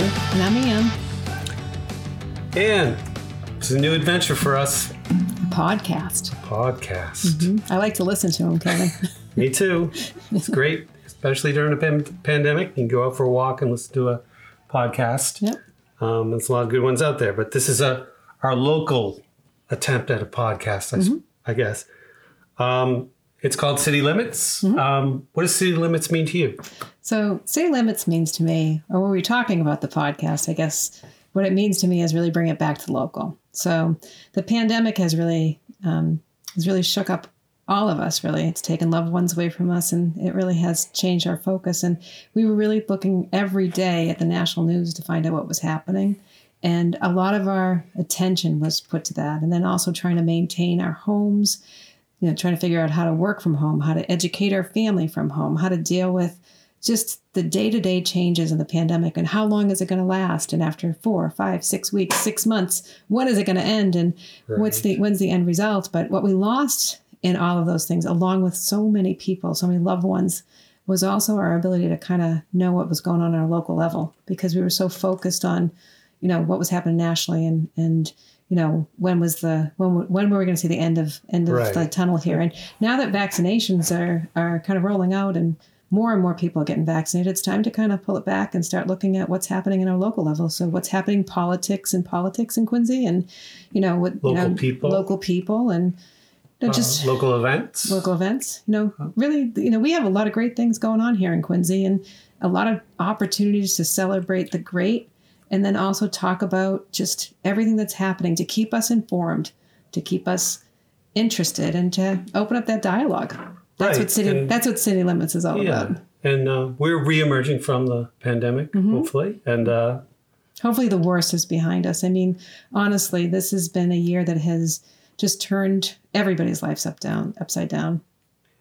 City Limits. I'm Kevin, And I'm Ann. and it's a new adventure for us. Podcast. Podcast. I like to listen to them, Kevin. Me too. It's great, especially during a pan- pandemic. You can go out for a walk and listen to a podcast. yep. Um, there's a lot of good ones out there, but this is a our local attempt at a podcast, I guess. Um, it's called City Limits. Um, what does City Limits mean to you? So, city limits means to me, or when we're talking about the podcast, I guess what it means to me is really bring it back to local. So, the pandemic has really um, has really shook up all of us. Really, it's taken loved ones away from us, and it really has changed our focus. And we were really looking every day at the national news to find out what was happening. And a lot of our attention was put to that. And then also trying to maintain our homes, you know, trying to figure out how to work from home, how to educate our family from home, how to deal with just the day-to-day changes in the pandemic and how long is it going to last? And after four five six weeks six months when is it going to end? And what's the when's the end result? But what we lost in all of those things along with so many people so many loved ones was also our ability to kind of know what was going on at our local level because we were so focused on you know what was happening nationally and and you know when was the when when were we going to see the end of end of Right. the tunnel here and now that vaccinations are are kind of rolling out and more and more people are getting vaccinated it's time to kind of pull it back and start looking at what's happening in our local level so what's happening politics and politics in quincy and you know what Local you know, people. local people and you know, just Uh, local events. local events. You know, really, you know, we have a lot of great things going on here in Quincy and a lot of opportunities to celebrate the great and then also talk about just everything that's happening to keep us informed, to keep us interested and to open up that dialogue. That's Right, what city and- that's what city limits is all Yeah. about. And uh, we're re-emerging from the pandemic, Mm-hmm. hopefully. And uh, Hopefully the worst is behind us. I mean, honestly, this has been a year that has just turned everybody's lives up down upside down.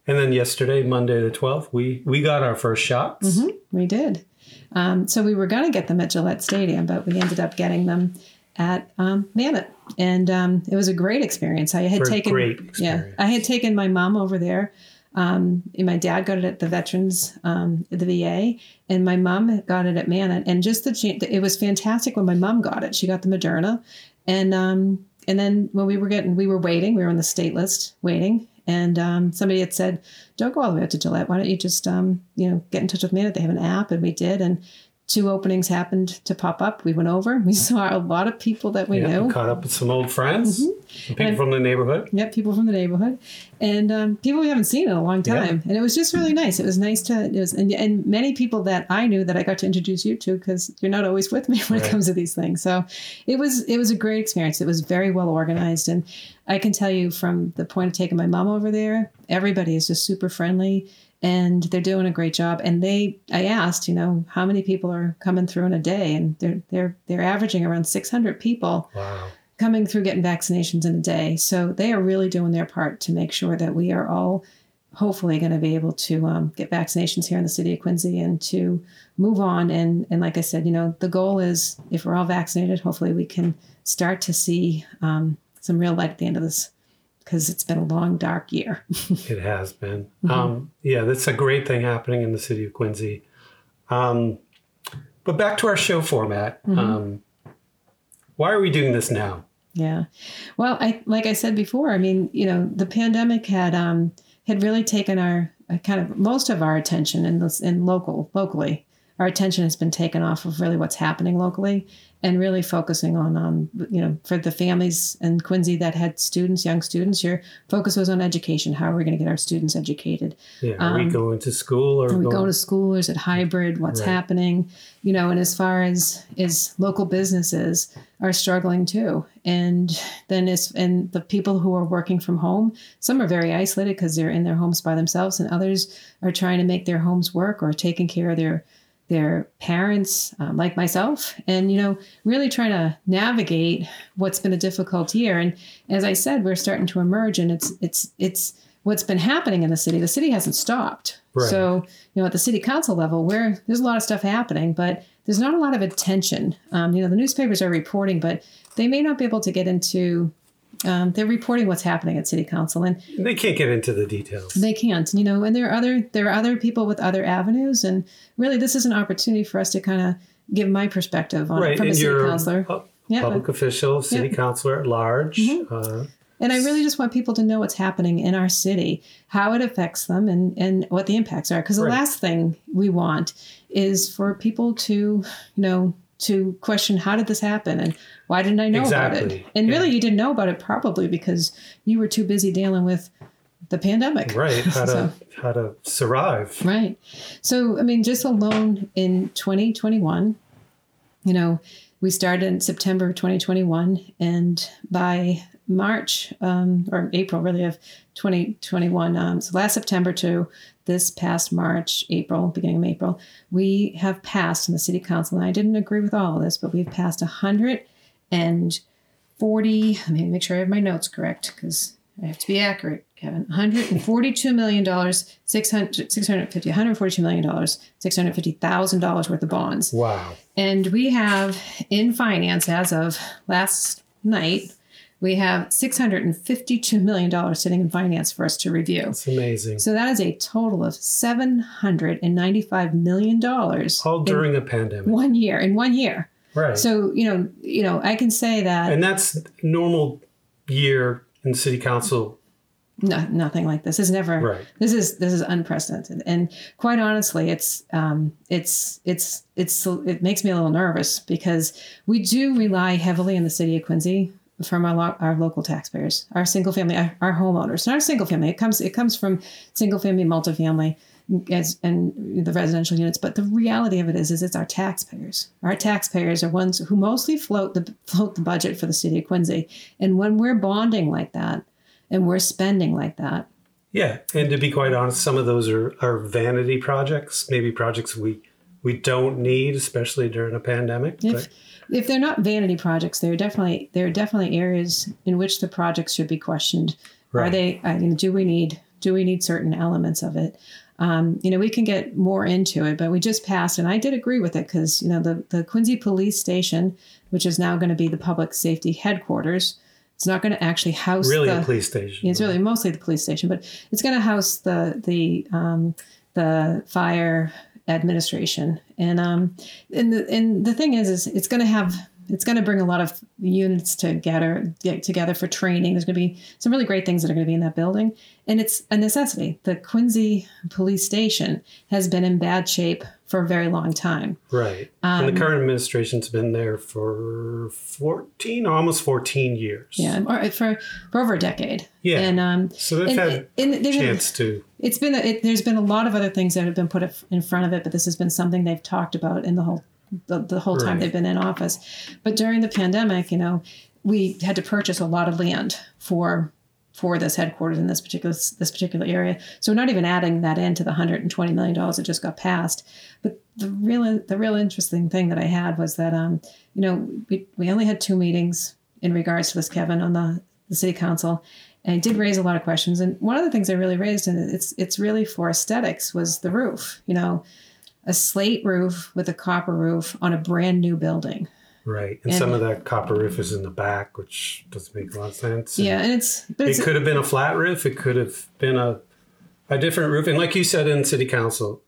and then yesterday, Monday the twelfth, we we got our first shots. Mm-hmm. We did. Um, so we were going to get them at Gillette Stadium, but we ended up getting them at um, Mammoth, and um, it was a great experience. I had For taken, yeah. I had taken my mom over there. Um, and my dad got it at the Veterans, um, the VA, and my mom got it at Mammoth. And just the it was fantastic when my mom got it. She got the Moderna, and um, and then when we were getting, we were waiting. We were on the state list waiting, and um, somebody had said, "Don't go all the way out to Gillette. Why don't you just, um, you know, get in touch with Mammoth? They have an app." And we did, and two openings happened to pop up. We went over. We saw a lot of people that we Yeah, knew. we caught up with some old friends, people Mm-hmm. And- from the neighborhood. Yep, people from the neighborhood, and um, people we haven't seen in a long time, and it was just really nice. It was nice to, it was, and, and many people that I knew that I got to introduce you to because you're not always with me when Right. it comes to these things. So, it was it was a great experience. It was very well organized, and I can tell you from the point of taking my mom over there, everybody is just super friendly. And they're doing a great job. And they, I asked, you know, how many people are coming through in a day, and they're they're they're averaging around 600 people Wow. coming through getting vaccinations in a day. So they are really doing their part to make sure that we are all hopefully going to be able to um, get vaccinations here in the city of Quincy and to move on. And, and like I said, you know, the goal is if we're all vaccinated, hopefully we can start to see um, some real light at the end of this because it's been a long, dark year. It has been. Mm-hmm. Um, yeah, that's a great thing happening in the city of Quincy. Um, but back to our show format. Mm-hmm. Um, why are we doing this now? Yeah. Well, I like I said before, I mean, you know, the pandemic had um had really taken our uh, kind of most of our attention in this in local locally. Our attention has been taken off of really what's happening locally and really focusing on um you know for the families in Quincy that had students, young students, your focus was on education. How are we going to get our students educated? Yeah, are we going to school or Are Um, we going, go to school or is it hybrid? What's Right. happening? You know, and as far as is local businesses are struggling too. And then it's and the people who are working from home, some are very isolated because they're in their homes by themselves, and others are trying to make their homes work or taking care of their their parents, um, like myself, and you know, really trying to navigate what's been a difficult year. And as I said, we're starting to emerge, and it's it's it's what's been happening in the city. The city hasn't stopped. Right. So you know, at the city council level, where there's a lot of stuff happening, but there's not a lot of attention. Um, you know, the newspapers are reporting, but they may not be able to get into um, they're reporting what's happening at city council, and They can't get into the details. they can't. You know, and there are other there are other people with other avenues, and really, this is an opportunity for us to kind of give my perspective on it right, from a city councilor. a Yeah. public official, city Yeah. Mm-hmm. councilor at large. Uh, And I really just want people to know what's happening in our city, how it affects them, and, and what the impacts are. Because the Right. last thing we want is for people to, you know, to question how did this happen and why didn't I know about it? And Yeah. really, you didn't know about it probably because you were too busy dealing with the pandemic. right, how to So- how to survive. Right. So, I mean, just alone in 2021, you know, we started in September 2021, and by March um, or April, really, of 2021, um, so last September to this past March, April, beginning of April, we have passed in the city council, and I didn't agree with all of this, but we've passed 140, let me make sure I have my notes correct because I have to be accurate, Kevin. $142 million, 600, 650, $142 million, $650,000 worth of bonds. Wow. And we have in finance, as of last night, we have $652 million sitting in finance for us to review. It's amazing. So that is a total of $795 million All during a pandemic. one year, in one year. Right. So, you know, you know, I can say that and that's normal year in city council. no, nothing like this is never Right. this is this is unprecedented and quite honestly it's um it's it's it's it makes me a little nervous because we do rely heavily in the city of quincy from our, lo- our local taxpayers our single family our, our homeowners not our single family. It comes it comes from single family multifamily as and the residential units. But the reality of it is is it's our taxpayers. Our taxpayers are ones who mostly float the float the budget for the city of quincy. And when we're bonding like that and we're spending like that Yeah. And to be quite honest, some of those are, are vanity projects, maybe projects we we don't need, especially during a pandemic. If but if they're not vanity projects, there are definitely there are definitely areas in which the projects should be questioned. Are they? I mean, do we need do we need certain elements of it? Um, you know, we can get more into it, but we just passed, and I did agree with it because you know the the Quincy Police Station, which is now going to be the public safety headquarters, it's not going to actually house really the, a police station. it's really mostly the police station, but it's going to house the the um, the fire administration, and um, and the and the thing is, is it's going to have it's going to bring a lot of units together get together for training. There's going to be some really great things that are going to be in that building, and it's a necessity. The Quincy Police Station has been in bad shape for a very long time. Right. and the current administration's been there for 14, almost 14 years. Yeah, or for for over a decade. Yeah. and um, So they've and, had and a chance to. It's been it, there's been a lot of other things that have been put in front of it, but this has been something they've talked about in the whole the, the whole time Right. they've been in office. But during the pandemic, you know, we had to purchase a lot of land for for this headquarters in this particular this particular area. So we're not even adding that into the 120 million dollars that just got passed. But the real the real interesting thing that I had was that um you know we, we only had two meetings in regards to this Kevin on the the city council and it did raise a lot of questions and one of the things I really raised and it's it's really for aesthetics was the roof you know a slate roof with a copper roof on a brand new building Right. And, And- some of that copper roof is in the back, which doesn't make a lot of sense. And yeah and it's It it's could have been a flat roof. It could have been a, a different roof. And like you said in city council,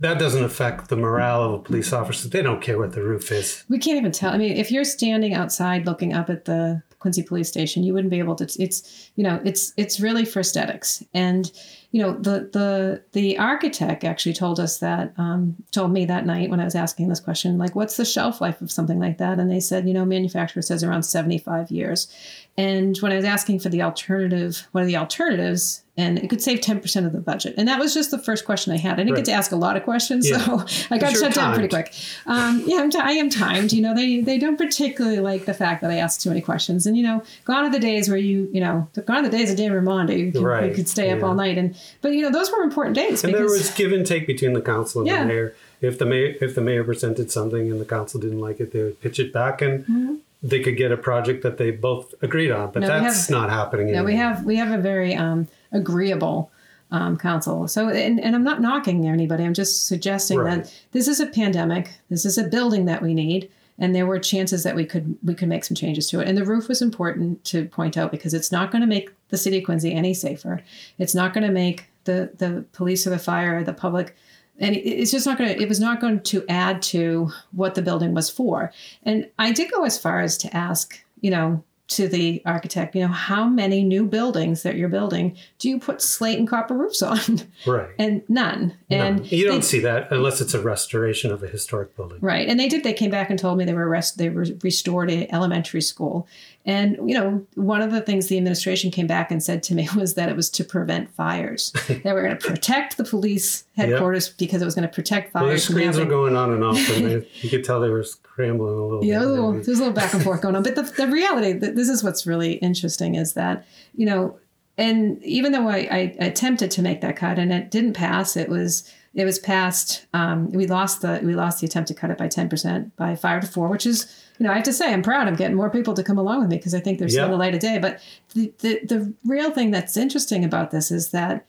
that doesn't affect the morale of a police officer. They don't care what the roof is. we can't even tell. I mean, if you're standing outside looking up at the Quincy Police Station, you wouldn't be able to. It's you know, it's it's really for aesthetics. And you know, the the the architect actually told us that um, told me that night when I was asking this question, like, what's the shelf life of something like that? And they said, you know, manufacturer says around seventy five years. And when I was asking for the alternative, what are the alternatives? And it could save 10% of the budget. And that was just the first question I had. I didn't Right. get to ask a lot of questions, Yeah. so I got shut down pretty quick. Um, yeah, I'm t- I am timed. You know, they they don't particularly like the fact that I ask too many questions. And you know, gone are the days where you you know, gone are the days of Dan Raimondo. You, could- you could stay up yeah. all night. And but you know, those were important days And there was give and take between the council and Yeah. the mayor. If the mayor if the mayor presented something and the council didn't like it, they would pitch it back and they could get a project that they both agreed on. But. No, that's have- not happening Yeah, anymore. we have we have a very um, agreeable um, council. So, and, and I'm not knocking anybody. I'm just suggesting Right. that this is a pandemic. This is a building that we need. and there were chances that we could we could make some changes to it. And the roof was important to point out because it's not going to make the city of Quincy any safer. It's not going to make the the police or the fire or the public and it's just not going to it was not going to add to what the building was for. And i did go as far as to ask you know to the architect, you know, how many new buildings that you're building do you put slate and copper roofs on? Right. and none. And no, you don't they, see that unless it's a restoration of a historic building. Right. And they did. They came back and told me they were rest, they were restored a elementary school. And you know, one of the things the administration came back and said to me was that it was to prevent fires. they we're going to protect the police headquarters yep. because it was going to protect fires. Well, the screens were going on and off, and they, you could tell they were scrambling a little. Yeah, bit. A little, there's a little back and forth going on. But the, the reality, this is what's really interesting, is that you know, and even though I, I attempted to make that cut and it didn't pass, it was it was passed. Um, we lost the we lost the attempt to cut it by ten percent by five to four, which is you know I have to say I'm proud. I'm getting more people to come along with me because I think there's yep. still the light of day. But the, the the real thing that's interesting about this is that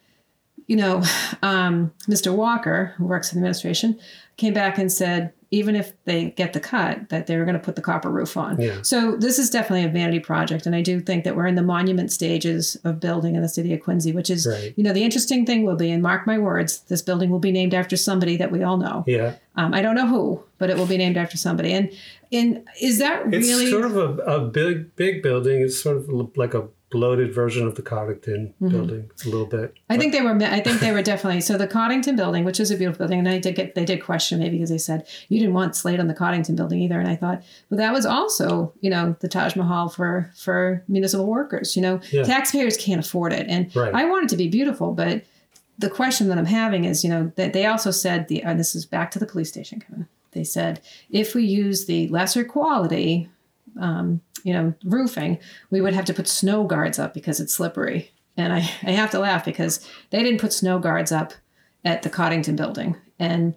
you know um, Mr. Walker, who works in the administration, came back and said even if they get the cut, that they were going to put the copper roof on. Yeah. So this is definitely a vanity project, and I do think that we're in the monument stages of building in the city of Quincy, which is, right. you know, the interesting thing will be, and mark my words, this building will be named after somebody that we all know. Yeah. Um, I don't know who, but it will be named after somebody. And in is that really? It's sort of a, a big, big building. It's sort of like a bloated version of the Coddington mm-hmm. building a little bit. I think they were. I think they were definitely. So the Coddington building, which is a beautiful building, and I did get they did question me because they said you didn't want slate on the Coddington building either, and I thought, well, that was also you know the Taj Mahal for for municipal workers. You know, yeah. taxpayers can't afford it, and right. I want it to be beautiful, but the question that I'm having is, you know, that they also said the and this is back to the police station. They said if we use the lesser quality um, you know, roofing, we would have to put snow guards up because it's slippery. And I, I have to laugh because they didn't put snow guards up at the Coddington building. And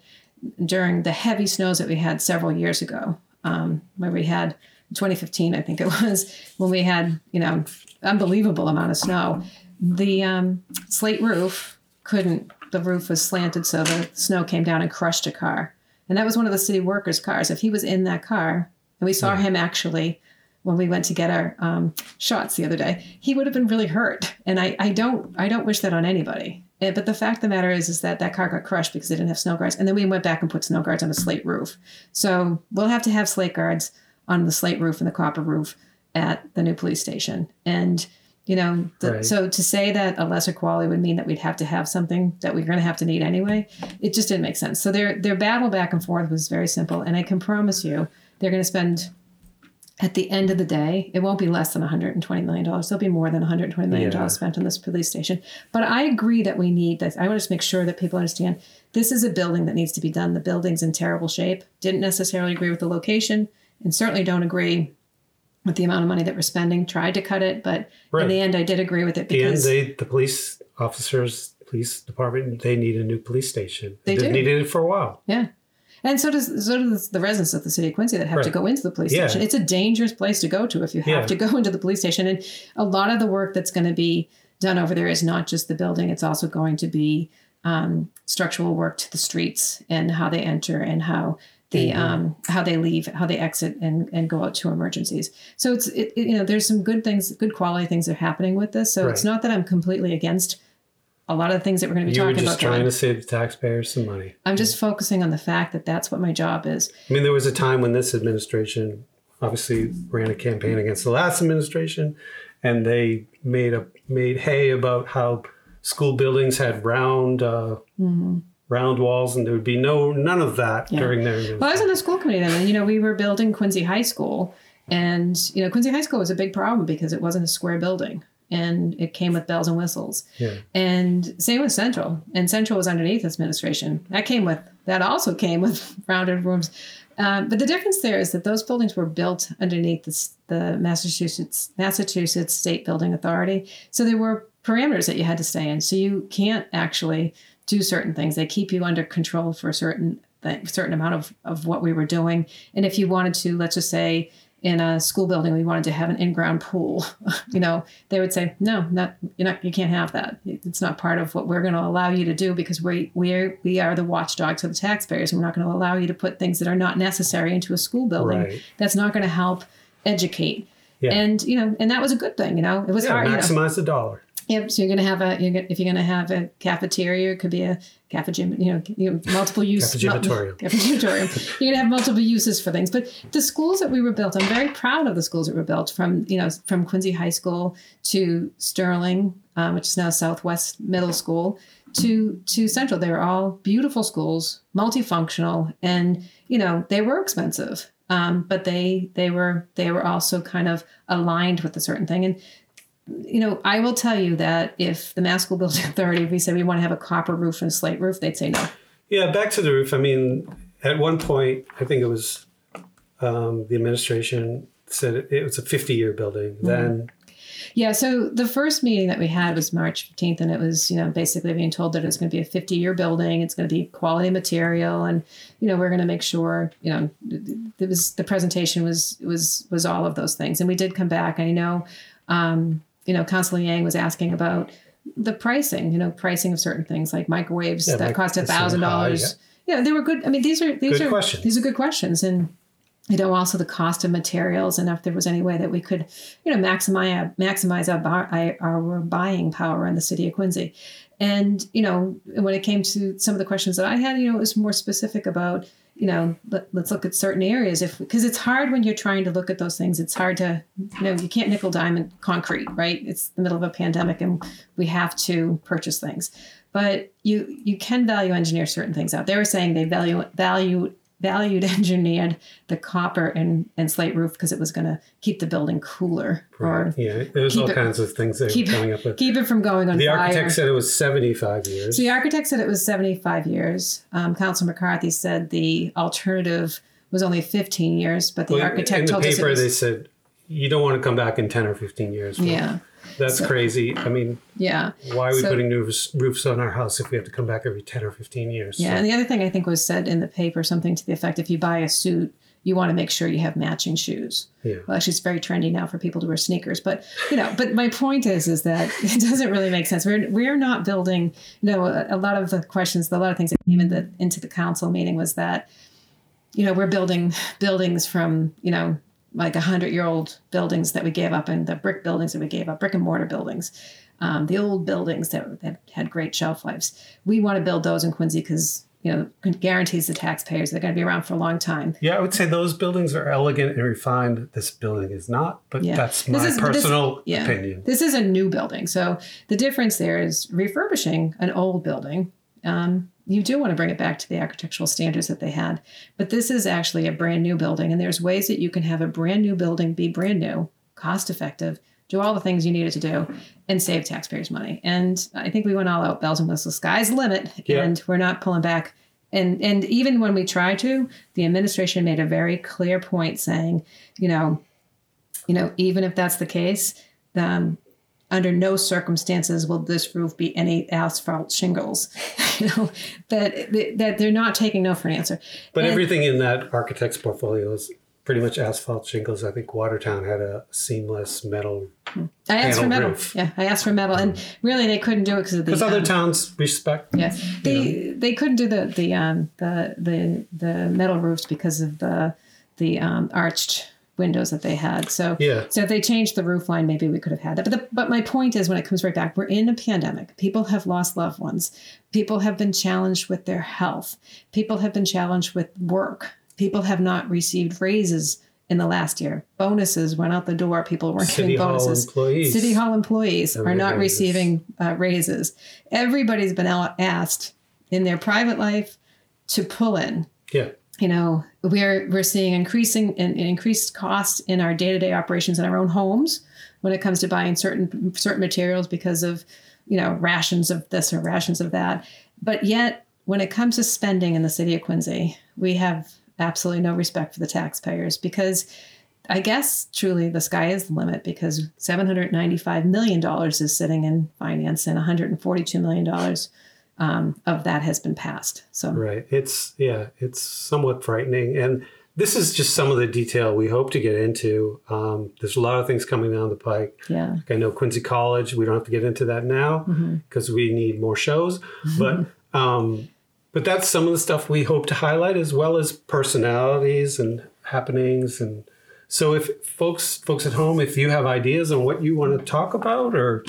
during the heavy snows that we had several years ago, um, where we had 2015, I think it was, when we had, you know, unbelievable amount of snow, the um, slate roof couldn't, the roof was slanted so the snow came down and crushed a car. And that was one of the city workers' cars. If he was in that car, and we saw yeah. him actually when we went to get our um, shots the other day, he would have been really hurt. And I, I don't I don't wish that on anybody. Eh, but the fact of the matter is, is that that car got crushed because they didn't have snow guards. And then we went back and put snow guards on a slate roof. So we'll have to have slate guards on the slate roof and the copper roof at the new police station. And you know, the, right. so to say that a lesser quality would mean that we'd have to have something that we're going to have to need anyway, it just didn't make sense. So their their battle back and forth was very simple, and I can promise you, they're going to spend at the end of the day, it won't be less than $120 million. There'll be more than $120 million yeah. spent on this police station. But I agree that we need this. I want to make sure that people understand this is a building that needs to be done. The building's in terrible shape. Didn't necessarily agree with the location and certainly don't agree with the amount of money that we're spending. Tried to cut it, but right. in the end, I did agree with it because the, end, they, the police officers, police department, they need a new police station. They, they needed it for a while. Yeah. And so does so does the residents of the city of Quincy that have right. to go into the police yeah. station. It's a dangerous place to go to if you have yeah. to go into the police station. And a lot of the work that's going to be done over there is not just the building; it's also going to be um, structural work to the streets and how they enter and how the mm-hmm. um, how they leave, how they exit and, and go out to emergencies. So it's it, it, you know there's some good things, good quality things that are happening with this. So right. it's not that I'm completely against a lot of the things that we're going to be you talking were just about. trying to save the taxpayers some money. I'm just focusing on the fact that that's what my job is. I mean, there was a time when this administration obviously ran a campaign against the last administration, and they made a made hay about how school buildings had round uh, mm-hmm. round walls, and there would be no none of that yeah. during their. Well, I was on the school committee then, and you know we were building Quincy High School, and you know Quincy High School was a big problem because it wasn't a square building and it came with bells and whistles. Yeah. And same with Central. And Central was underneath this administration. That came with that also came with rounded rooms. Um, but the difference there is that those buildings were built underneath the, the Massachusetts Massachusetts State Building Authority. So there were parameters that you had to stay in. So you can't actually do certain things. They keep you under control for a certain certain amount of, of what we were doing. And if you wanted to, let's just say, in a school building we wanted to have an in-ground pool you know they would say no not you're not you can't have that it's not part of what we're going to allow you to do because we we are we are the watchdogs of the taxpayers and we're not going to allow you to put things that are not necessary into a school building Right. that's not going to help educate Yeah. and you know and that was a good thing you know it was Yeah, hard you know. maximize the dollar. Yep. So you're going to have a you're gonna, if you're going to have a cafeteria, it could be a cafeteria, you know, you know multiple use Cafegimatorium. cafegimatorium. You're going to have multiple uses for things. But the schools that we were built, I'm very proud of the schools that were built from you know from Quincy High School to Sterling, um, which is now Southwest Middle School, to to Central. They were all beautiful schools, multifunctional, and you know they were expensive. Um, but they they were they were also kind of aligned with a certain thing and you know, I will tell you that if the Mass School Building Authority, if we said we want to have a copper roof and a slate roof, they'd say no. Yeah, back to the roof. I mean, at one point, I think it was um, the administration said it, it was a 50 year building. Mm-hmm. Then, Yeah, so the first meeting that we had was March 15th, and it was, you know, basically being told that it's going to be a 50 year building, it's going to be quality material, and, you know, we're going to make sure, you know, it was the presentation was was was all of those things. And we did come back. I know, um, you know, Councilor Liang was asking about the pricing, you know, pricing of certain things like microwaves Yeah, that mic- cost a thousand dollars. Yeah, they were good. I mean, these are these Good are questions. these are good questions, and you know also the cost of materials and if there was any way that we could you know maximize maximize our, our buying power in the city of quincy and you know when it came to some of the questions that i had you know it was more specific about you know let, let's look at certain areas. If because it's hard when you're trying to look at those things. It's hard to you know you can't nickel diamond concrete right? It's the middle of a pandemic and we have to purchase things. But you you can value engineer certain things out. They were saying they value value valued engineered the copper and, and slate roof because it was going to keep the building cooler or yeah, there's all it- kinds of things they keep coming up with. keep it from going on The fire. architect said it was 75 years. So the architect said it was 75 years. Um, Council McCarthy said the alternative was only 15 years, but the Well, architect in the told us it paper, they said you don't want to come back in 10 or 15 years. Yeah, That's So- crazy. I mean, yeah. why are we So- putting new roofs- roofs on our house if we have to come back every 10 or 15 years? Yeah, So- and the other thing I think was said in the paper, something to the effect: if you buy a suit, you want to make sure you have matching shoes. Yeah. Well, actually, it's very trendy now for people to wear sneakers, but you know. But my point is, is that it doesn't really make sense. We're we're not building. You know, a, a lot of the questions, a lot of things that came in the, into the council meeting was that, you know, we're building buildings from you know like a hundred year old buildings that we gave up and the brick buildings that we gave up, brick and mortar buildings. Um, the old buildings that, that had great shelf lives. We want to build those in Quincy because you know guarantees the taxpayers they're going to be around for a long time. Yeah, I would say those buildings are elegant and refined. This building is not, but Yeah. that's my is- but this- personal yeah. opinion. This is a new building, so the difference there is refurbishing an old building. Um, you do want to bring it back to the architectural standards that they had, but this is actually a brand new building, and there's ways that you can have a brand new building be brand new, cost effective, do all the things you needed to do, and save taxpayers money. And I think we went all out bells and whistles. Sky's the limit, Yeah. and we're not pulling back. And and even when we try to, the administration made a very clear point saying, you know, you know, even if that's the case, um, under no circumstances will this roof be any asphalt shingles. you know, that that they're not taking no for an answer. But And- everything in that architect's portfolio is pretty much asphalt shingles. I think Watertown had a seamless metal. I asked for metal. roof. Yeah, I asked for metal, and really they couldn't do it because of the. Because other um, towns respect. yeah, they they couldn't do the the um the the the metal roofs because of the the um, arched windows that they had. So Yeah. So if they changed the roof line, maybe we could have had that. But the, but my point is, when it comes right back, we're in a pandemic. People have lost loved ones. People have been challenged with their health. People have been challenged with work. People have not received raises in the last year. Bonuses went out the door. People weren't City getting Hall bonuses. employees. City Hall employees Have are not raises. receiving uh, raises. Everybody's been out- asked in their private life to pull in Yeah. You know we're we're seeing increasing an, an increased costs in our day-to-day operations in our own homes when it comes to buying certain certain materials because of you know rations of this or rations of that. But yet when it comes to spending in the city of quincy we have absolutely no respect for the taxpayers because i guess truly the sky is the limit because 795 million dollars is sitting in finance and 142 million dollars um, of that has been passed so Right. It's yeah, it's somewhat frightening. And this is just some of the detail we hope to get into. Um, there's a lot of things coming down the pike. Yeah. Like I know Quincy College. We don't have to get into that now because we need more shows. But um, but that's some of the stuff we hope to highlight, as well as personalities and happenings. And so, if folks folks at home, if you have ideas on what you want to talk about or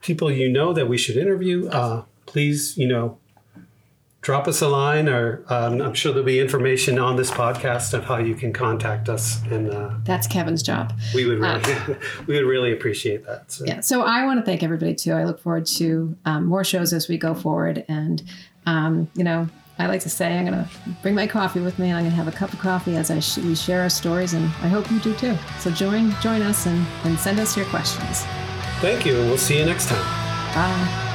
people you know that we should interview, uh, please, you know, drop us a line, or um, I'm sure there'll be information on this podcast of how you can contact us, and uh, That's Kevin's job. we would really, we would really appreciate that. So. Yeah. So I want to thank everybody too. I look forward to um, more shows as we go forward. And, um, you know, I like to say I'm going to bring my coffee with me and I'm going to have a cup of coffee as I sh- we share our stories. And I hope you do too. So join, join us and, and send us your questions. Thank you, and we'll see you next time. Bye.